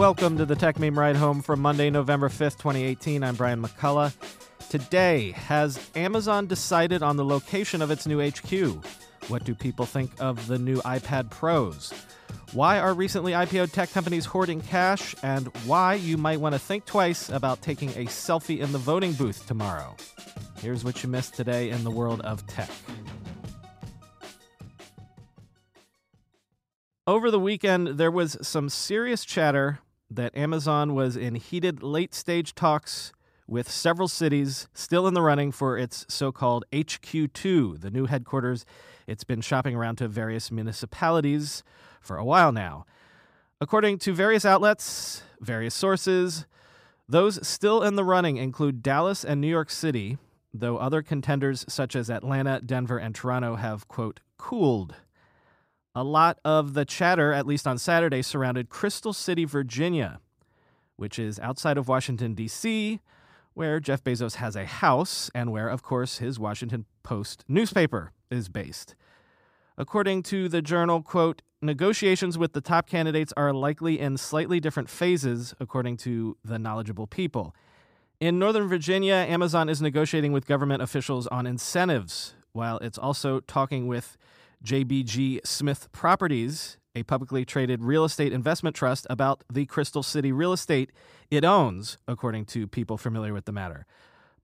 Welcome to the Techmeme Ride Home from Monday, November 5th, 2018. I'm Brian McCullough. Today, has Amazon decided on the location of its new HQ? What do people think of the new iPad Pros? Why are recently IPO tech companies hoarding cash? And why you might want to think twice about taking a selfie in the voting booth tomorrow. Here's what you missed today in the world of tech. Over the weekend, there was some serious chatter that Amazon was in heated late stage talks with several cities still in the running for its so called HQ2, the new headquarters. It's been shopping around to various municipalities for a while now. According to various outlets, various sources, those still in the running include Dallas and New York City, though other contenders such as Atlanta, Denver, and Toronto have, quote, cooled. A lot of the chatter, at least on Saturday, surrounded Crystal City, Virginia, which is outside of Washington, D.C., where Jeff Bezos has a house and where, of course, his Washington Post newspaper is based. According to the journal, quote, negotiations with the top candidates are likely in slightly different phases, according to the knowledgeable people. In Northern Virginia, Amazon is negotiating with government officials on incentives, while it's also talking with JBG Smith Properties, a publicly traded real estate investment trust, about the Crystal City real estate it owns, according to people familiar with the matter.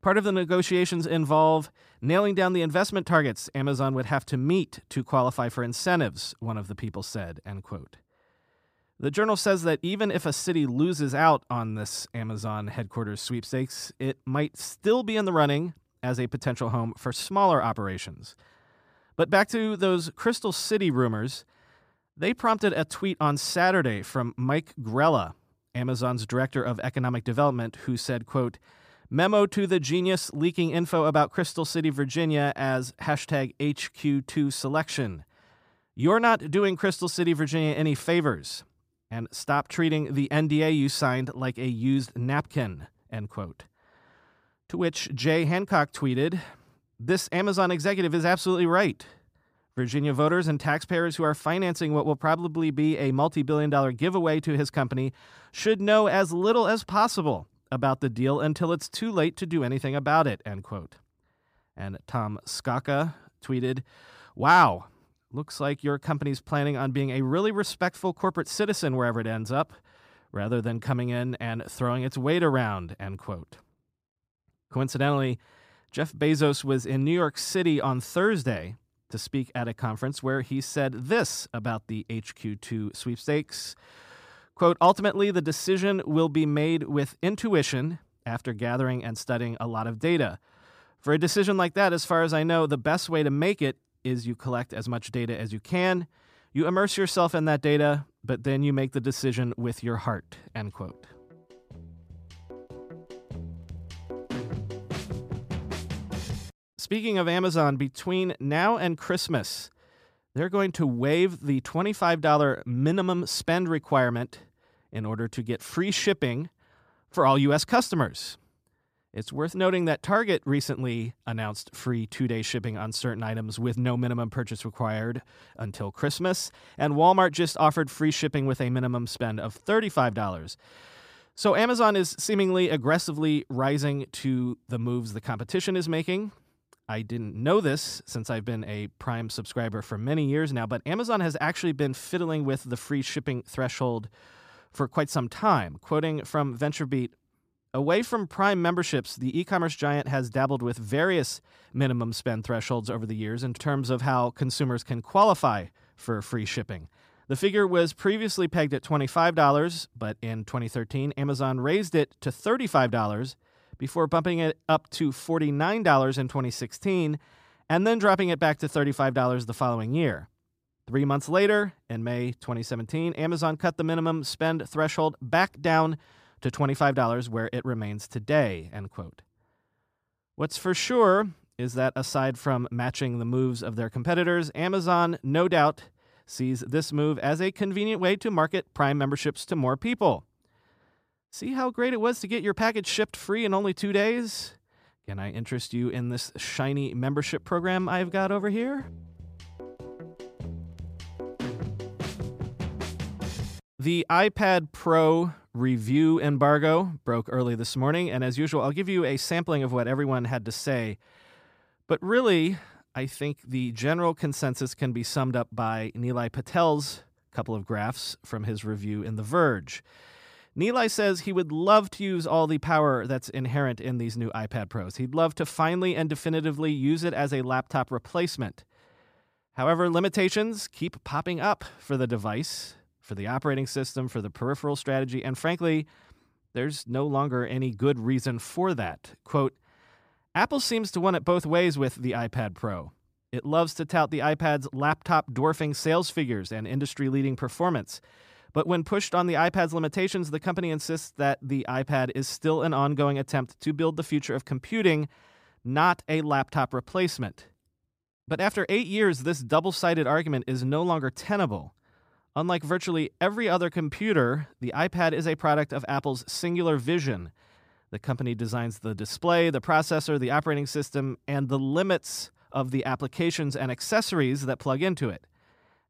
Part of the negotiations involve nailing down the investment targets Amazon would have to meet to qualify for incentives, one of the people said, end quote. The journal says that even if a city loses out on this Amazon headquarters sweepstakes, it might still be in the running as a potential home for smaller operations. But back to those Crystal City rumors. They prompted a tweet on Saturday from Mike Grella, Amazon's director of economic development, who said, quote, Memo to the genius leaking info about Crystal City, Virginia as hashtag HQ2 selection. You're not doing Crystal City, Virginia any favors. And stop treating the NDA you signed like a used napkin. End quote. To which Jay Hancock tweeted, this Amazon executive is absolutely right. Virginia voters and taxpayers who are financing what will probably be a multi billion dollar giveaway to his company should know as little as possible about the deal until it's too late to do anything about it. End quote. And Tom Scocca tweeted, Wow, looks like your company's planning on being a really respectful corporate citizen wherever it ends up, rather than coming in and throwing its weight around. End quote. Coincidentally, Jeff Bezos was in New York City on Thursday to speak at a conference where he said this about the HQ2 sweepstakes. Quote, ultimately, the decision will be made with intuition after gathering and studying a lot of data. For a decision like that, as far as I know, the best way to make it is you collect as much data as you can, you immerse yourself in that data, but then you make the decision with your heart, end quote. Speaking of Amazon, between now and Christmas, they're going to waive the $25 minimum spend requirement in order to get free shipping for all U.S. customers. It's worth noting that Target recently announced free two day shipping on certain items with no minimum purchase required until Christmas, and Walmart just offered free shipping with a minimum spend of $35. So Amazon is seemingly aggressively rising to the moves the competition is making. I didn't know this since I've been a Prime subscriber for many years now, but Amazon has actually been fiddling with the free shipping threshold for quite some time. Quoting from VentureBeat, away from Prime memberships, the e commerce giant has dabbled with various minimum spend thresholds over the years in terms of how consumers can qualify for free shipping. The figure was previously pegged at $25, but in 2013, Amazon raised it to $35 before bumping it up to $49 in 2016 and then dropping it back to $35 the following year. Three months later, in May 2017, Amazon cut the minimum spend threshold back down to $25, where it remains today. End quote. What's for sure is that aside from matching the moves of their competitors, Amazon no doubt sees this move as a convenient way to market Prime memberships to more people. See how great it was to get your package shipped free in only two days? Can I interest you in this shiny membership program I've got over here? The iPad Pro review embargo broke early this morning, and as usual, I'll give you a sampling of what everyone had to say. But really, I think the general consensus can be summed up by Nilay Patel's couple of graphs from his review in The Verge. Nilay says he would love to use all the power that's inherent in these new iPad Pros. He'd love to finally and definitively use it as a laptop replacement. However, limitations keep popping up for the device, for the operating system, for the peripheral strategy, and frankly, there's no longer any good reason for that. Quote, Apple seems to want it both ways with the iPad Pro. It loves to tout the iPad's laptop dwarfing sales figures and industry leading performance. But when pushed on the iPad's limitations, the company insists that the iPad is still an ongoing attempt to build the future of computing, not a laptop replacement. But after eight years, this double sided argument is no longer tenable. Unlike virtually every other computer, the iPad is a product of Apple's singular vision. The company designs the display, the processor, the operating system, and the limits of the applications and accessories that plug into it.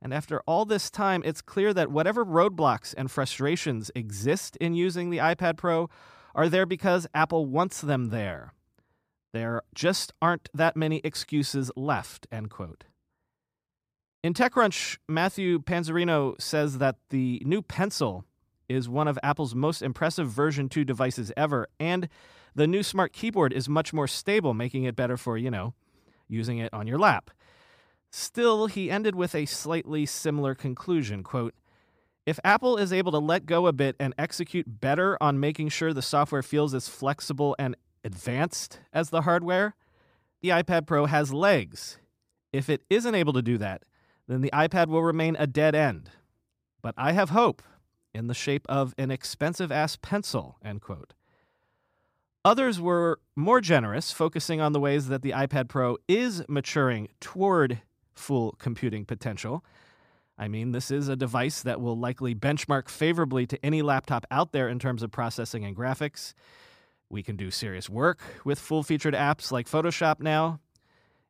And after all this time, it's clear that whatever roadblocks and frustrations exist in using the iPad Pro are there because Apple wants them there. There just aren't that many excuses left, end quote. In TechCrunch, Matthew Panzarino says that the new Pencil is one of Apple's most impressive version 2 devices ever, and the new smart keyboard is much more stable, making it better for, you know, using it on your lap. Still, he ended with a slightly similar conclusion, quote, if Apple is able to let go a bit and execute better on making sure the software feels as flexible and advanced as the hardware, the iPad Pro has legs. If it isn't able to do that, then the iPad will remain a dead end. But I have hope in the shape of an expensive ass pencil, end quote. Others were more generous, focusing on the ways that the iPad Pro is maturing toward full computing potential. I mean, this is a device that will likely benchmark favorably to any laptop out there in terms of processing and graphics. We can do serious work with full featured apps like Photoshop now.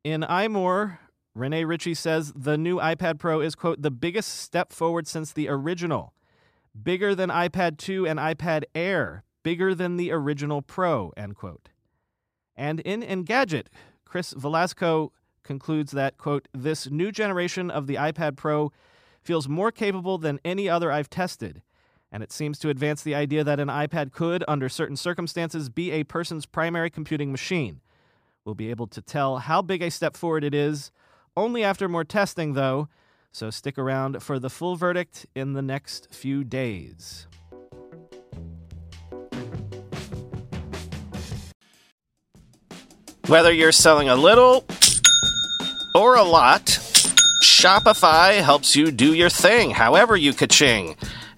In iMore, Rene Ritchie says the new iPad Pro is, quote, the biggest step forward since the original. Bigger than iPad 2 and iPad Air. Bigger than the original Pro, end quote. And in Engadget, Chris Velazco concludes that, quote, this new generation of the iPad Pro feels more capable than any other I've tested, and it seems to advance the idea that an iPad could, under certain circumstances, be a person's primary computing machine. We'll be able to tell how big a step forward it is only after more testing, though, so stick around for the full verdict in the next few days. Whether you're selling a little or a lot, Shopify helps you do your thing, however you ka-ching.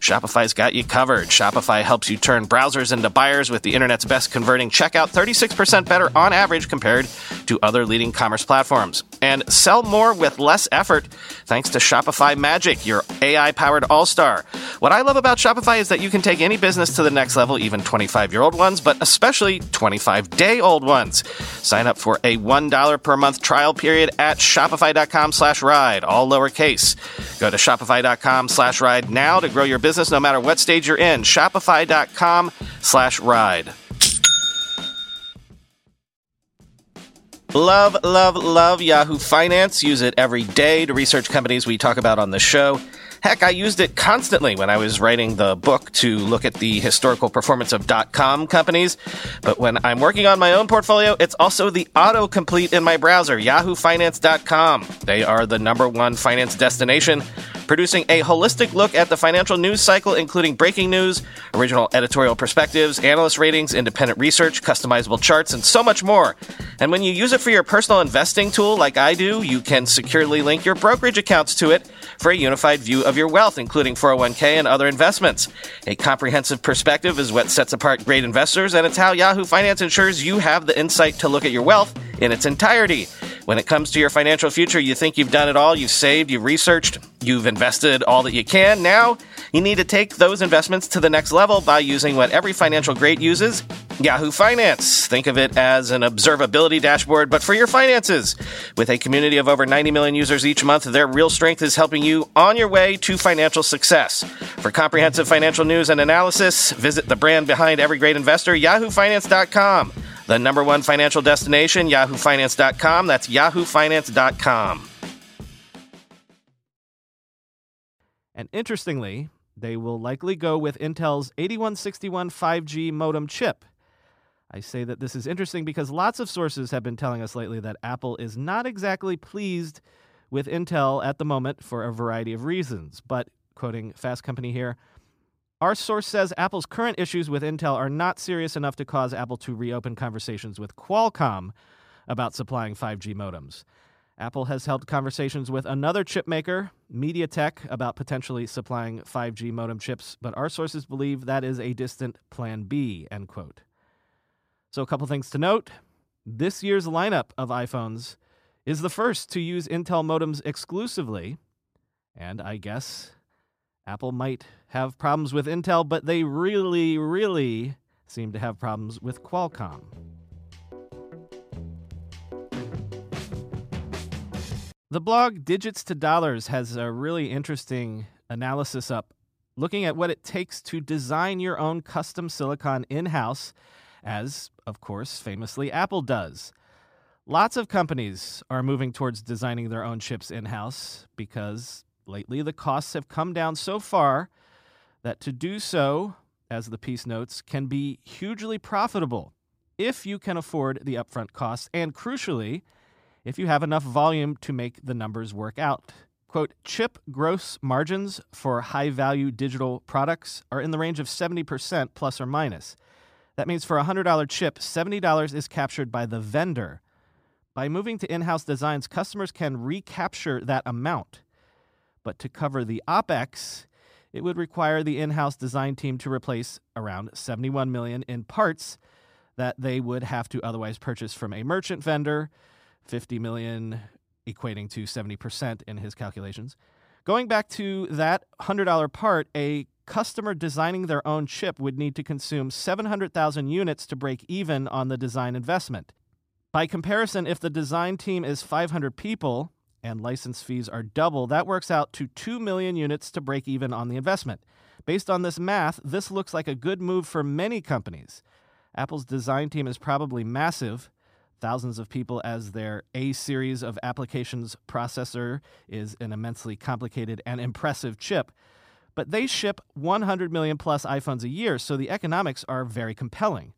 Shopify's got you covered. Shopify helps you turn browsers into buyers with the internet's best converting checkout, 36% better on average compared to other leading commerce platforms. And sell more with less effort thanks to Shopify Magic, your AI powered all star. What I love about Shopify is that you can take any business to the next level, even 25 year old ones, but especially 25 day old ones. Sign up for a $1 per month trial period at shopify.com slash ride, all lowercase. Go to shopify.com slash ride now to grow your business no matter what stage you're in. Shopify.com slash ride. Love, love, love Yahoo Finance. Use it every day to research companies we talk about on the show. Heck, I used it constantly when I was writing the book to look at the historical performance of dot .com companies. But when I'm working on my own portfolio, it's also the autocomplete in my browser, yahoofinance.com. They are the number one finance destination producing a holistic look at the financial news cycle, including breaking news, original editorial perspectives, analyst ratings, independent research, customizable charts, and so much more. And when you use it for your personal investing tool, like I do, you can securely link your brokerage accounts to it for a unified view of your wealth, including 401k and other investments. A comprehensive perspective is what sets apart great investors, and it's how Yahoo Finance ensures you have the insight to look at your wealth in its entirety. When it comes to your financial future, you think you've done it all, you've saved, you've researched, you've invested all that you can. Now, you need to take those investments to the next level by using what every financial great uses Yahoo Finance. Think of it as an observability dashboard, but for your finances. With a community of over 90 million users each month, their real strength is helping you on your way to financial success. For comprehensive financial news and analysis, visit the brand behind every great investor, yahoofinance.com. The number one financial destination, yahoofinance.com. That's yahoofinance.com. And interestingly, they will likely go with Intel's 8161 5G modem chip. I say that this is interesting because lots of sources have been telling us lately that Apple is not exactly pleased with Intel at the moment for a variety of reasons. But, quoting Fast Company here, our source says Apple's current issues with Intel are not serious enough to cause Apple to reopen conversations with Qualcomm about supplying 5G modems. Apple has held conversations with another chip maker, MediaTek, about potentially supplying 5G modem chips, but our sources believe that is a distant plan B, end quote. So, a couple things to note. This year's lineup of iPhones is the first to use Intel modems exclusively, and I guess Apple might have problems with Intel, but they really, really seem to have problems with Qualcomm. The blog Digits to Dollars has a really interesting analysis up looking at what it takes to design your own custom silicon in house, as, of course, famously Apple does. Lots of companies are moving towards designing their own chips in house because lately the costs have come down so far that to do so, as the piece notes, can be hugely profitable if you can afford the upfront costs and, crucially, if you have enough volume to make the numbers work out. Quote, chip gross margins for high value digital products are in the range of 70% plus or minus. That means for a $100 chip, $70 is captured by the vendor. By moving to in house designs, customers can recapture that amount. But to cover the OPEX, it would require the in house design team to replace around 71 million in parts that they would have to otherwise purchase from a merchant vendor 50 million equating to 70% in his calculations. Going back to that $100 part, a customer designing their own chip would need to consume 700,000 units to break even on the design investment. By comparison, if the design team is 500 people and license fees are double, that works out to 2 million units to break even on the investment. Based on this math, this looks like a good move for many companies. Apple's design team is probably massive, thousands of people as their A series of applications processor is an immensely complicated and impressive chip. But they ship 100 million plus iPhones a year, so the economics are very compelling.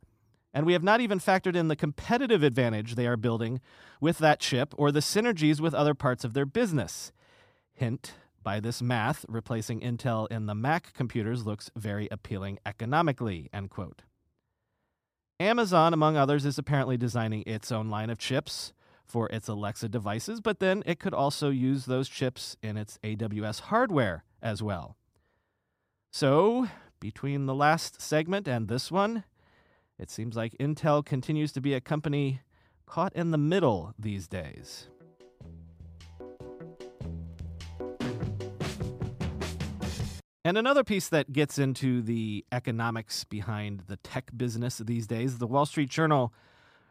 And we have not even factored in the competitive advantage they are building with that chip or the synergies with other parts of their business. Hint by this math, replacing Intel in the Mac computers looks very appealing economically, end quote. Amazon, among others, is apparently designing its own line of chips for its Alexa devices, but then it could also use those chips in its AWS hardware as well. So, between the last segment and this one, it seems like Intel continues to be a company caught in the middle these days. And another piece that gets into the economics behind the tech business these days, the Wall Street Journal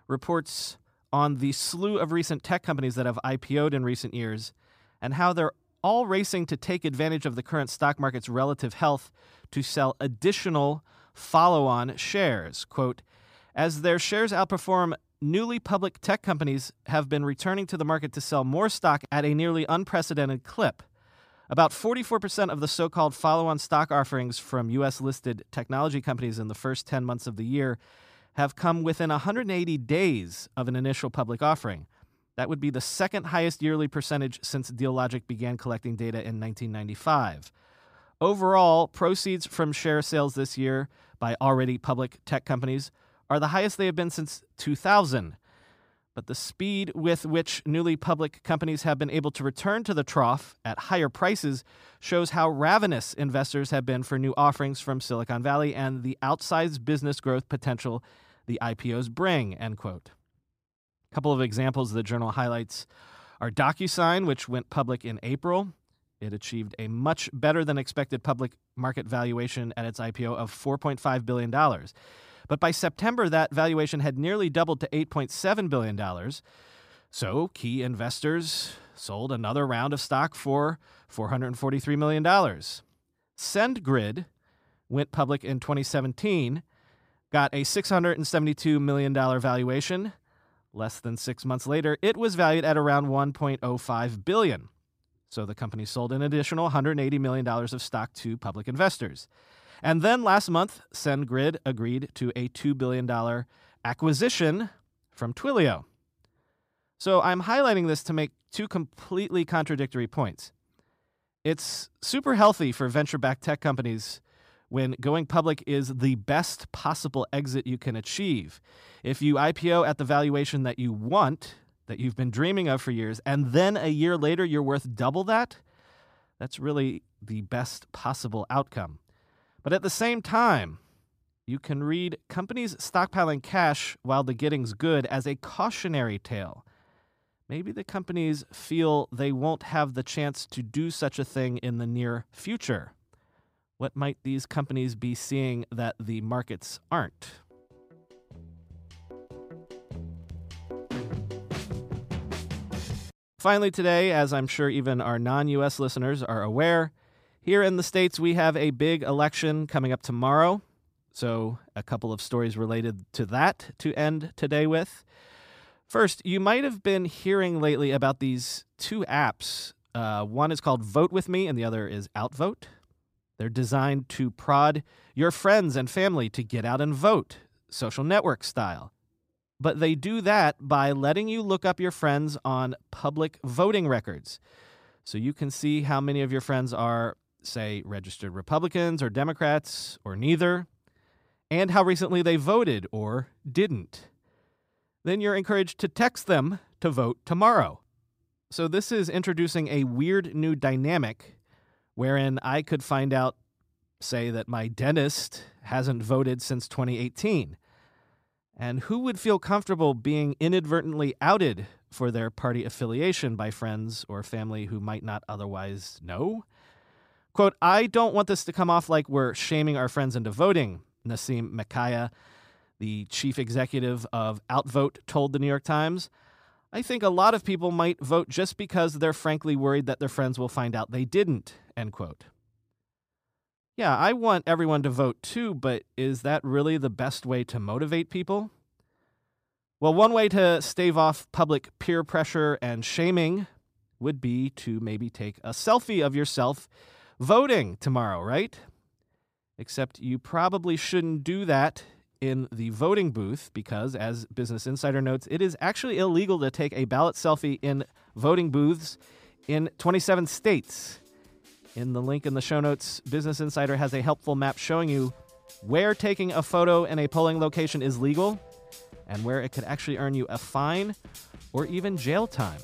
reports on the slew of recent tech companies that have IPO'd in recent years and how they're all racing to take advantage of the current stock market's relative health to sell additional follow on shares. Quote, as their shares outperform newly public tech companies have been returning to the market to sell more stock at a nearly unprecedented clip. About 44% of the so called follow on stock offerings from U.S. listed technology companies in the first 10 months of the year have come within 180 days of an initial public offering. That would be the second highest yearly percentage since Dealogic began collecting data in 1995. Overall, proceeds from share sales this year by already public tech companies are the highest they have been since 2000. But the speed with which newly public companies have been able to return to the trough at higher prices shows how ravenous investors have been for new offerings from Silicon Valley and the outsized business growth potential the IPOs bring. End quote. A couple of examples the journal highlights are DocuSign, which went public in April. It achieved a much better than expected public market valuation at its IPO of $4.5 billion. But by September, that valuation had nearly doubled to $8.7 billion. So key investors sold another round of stock for $443 million. SendGrid went public in 2017, got a $672 million valuation. Less than six months later, it was valued at around 1.05 billion. So the company sold an additional $180 million of stock to public investors. And then last month, SendGrid agreed to a $2 billion acquisition from Twilio. So I'm highlighting this to make two completely contradictory points. It's super healthy for venture backed tech companies when going public is the best possible exit you can achieve. If you IPO at the valuation that you want, that you've been dreaming of for years, and then a year later you're worth double that, that's really the best possible outcome. But at the same time, you can read companies stockpiling cash while the getting's good as a cautionary tale. Maybe the companies feel they won't have the chance to do such a thing in the near future. What might these companies be seeing that the markets aren't? Finally, today, as I'm sure even our non US listeners are aware, here in the States, we have a big election coming up tomorrow. So, a couple of stories related to that to end today with. First, you might have been hearing lately about these two apps. Uh, one is called Vote With Me, and the other is Outvote. They're designed to prod your friends and family to get out and vote, social network style. But they do that by letting you look up your friends on public voting records. So you can see how many of your friends are say, registered Republicans or Democrats or neither, and how recently they voted or didn't. Then you're encouraged to text them to vote tomorrow. So this is introducing a weird new dynamic wherein I could find out, say, that my dentist hasn't voted since 2018. And who would feel comfortable being inadvertently outed for their party affiliation by friends or family who might not otherwise know? Quote, I don't want this to come off like we're shaming our friends into voting, Naseem Makiya, the chief executive of Outvote, told the New York Times. I think a lot of people might vote just because they're frankly worried that their friends will find out they didn't, end quote. Yeah, I want everyone to vote too, but is that really the best way to motivate people? Well, one way to stave off public peer pressure and shaming would be to maybe take a selfie of yourself voting tomorrow, right? Except you probably shouldn't do that in the voting booth because, as Business Insider notes, it is actually illegal to take a ballot selfie in voting booths in 27 states. In the link in the show notes, Business Insider has a helpful map showing you where taking a photo in a polling location is legal and where it could actually earn you a fine or even jail time.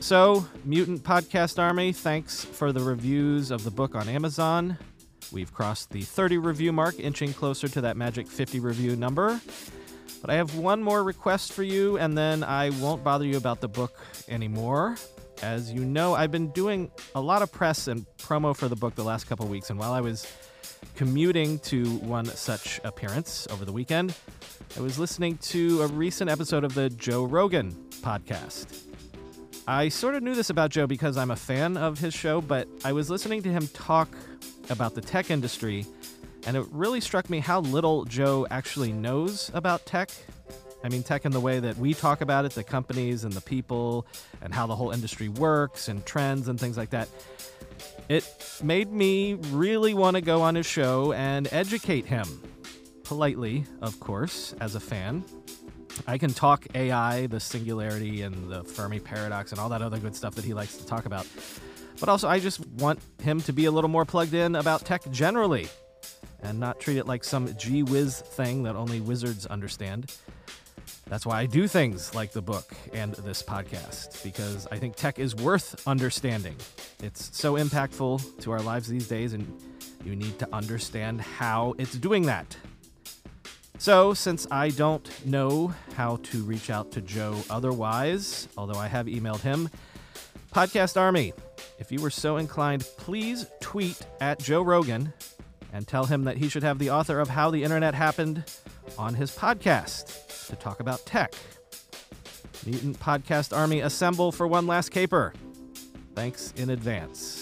So, Mutant Podcast Army, thanks for the reviews of the book on Amazon. We've crossed the 30 review mark, inching closer to that magic 50 review number. But I have one more request for you, and then I won't bother you about the book anymore. As you know, I've been doing a lot of press and promo for the book the last couple weeks, and while I was commuting to one such appearance over the weekend, I was listening to a recent episode of the Joe Rogan podcast. I sort of knew this about Joe because I'm a fan of his show, but I was listening to him talk about the tech industry And it really struck me how little Joe actually knows about tech. I mean, tech in the way that we talk about it, the companies and the people, and how the whole industry works and trends and things like that. It made me really want to go on his show and educate him. Politely, of course, as a fan. I can talk AI, the singularity, and the Fermi paradox, and all that other good stuff that he likes to talk about. But also, I just want him to be a little more plugged in about tech generally and not treat it like some gee whiz thing that only wizards understand. That's why I do things like the book and this podcast, because I think tech is worth understanding. It's so impactful to our lives these days, and you need to understand how it's doing that. So, since I don't know how to reach out to Joe otherwise, although I have emailed him, Podcast Army, if you were so inclined, please tweet at Joe Rogan and tell him that he should have the author of How the Internet Happened on his podcast to talk about tech. Mutant Podcast Army assemble for one last caper. Thanks in advance.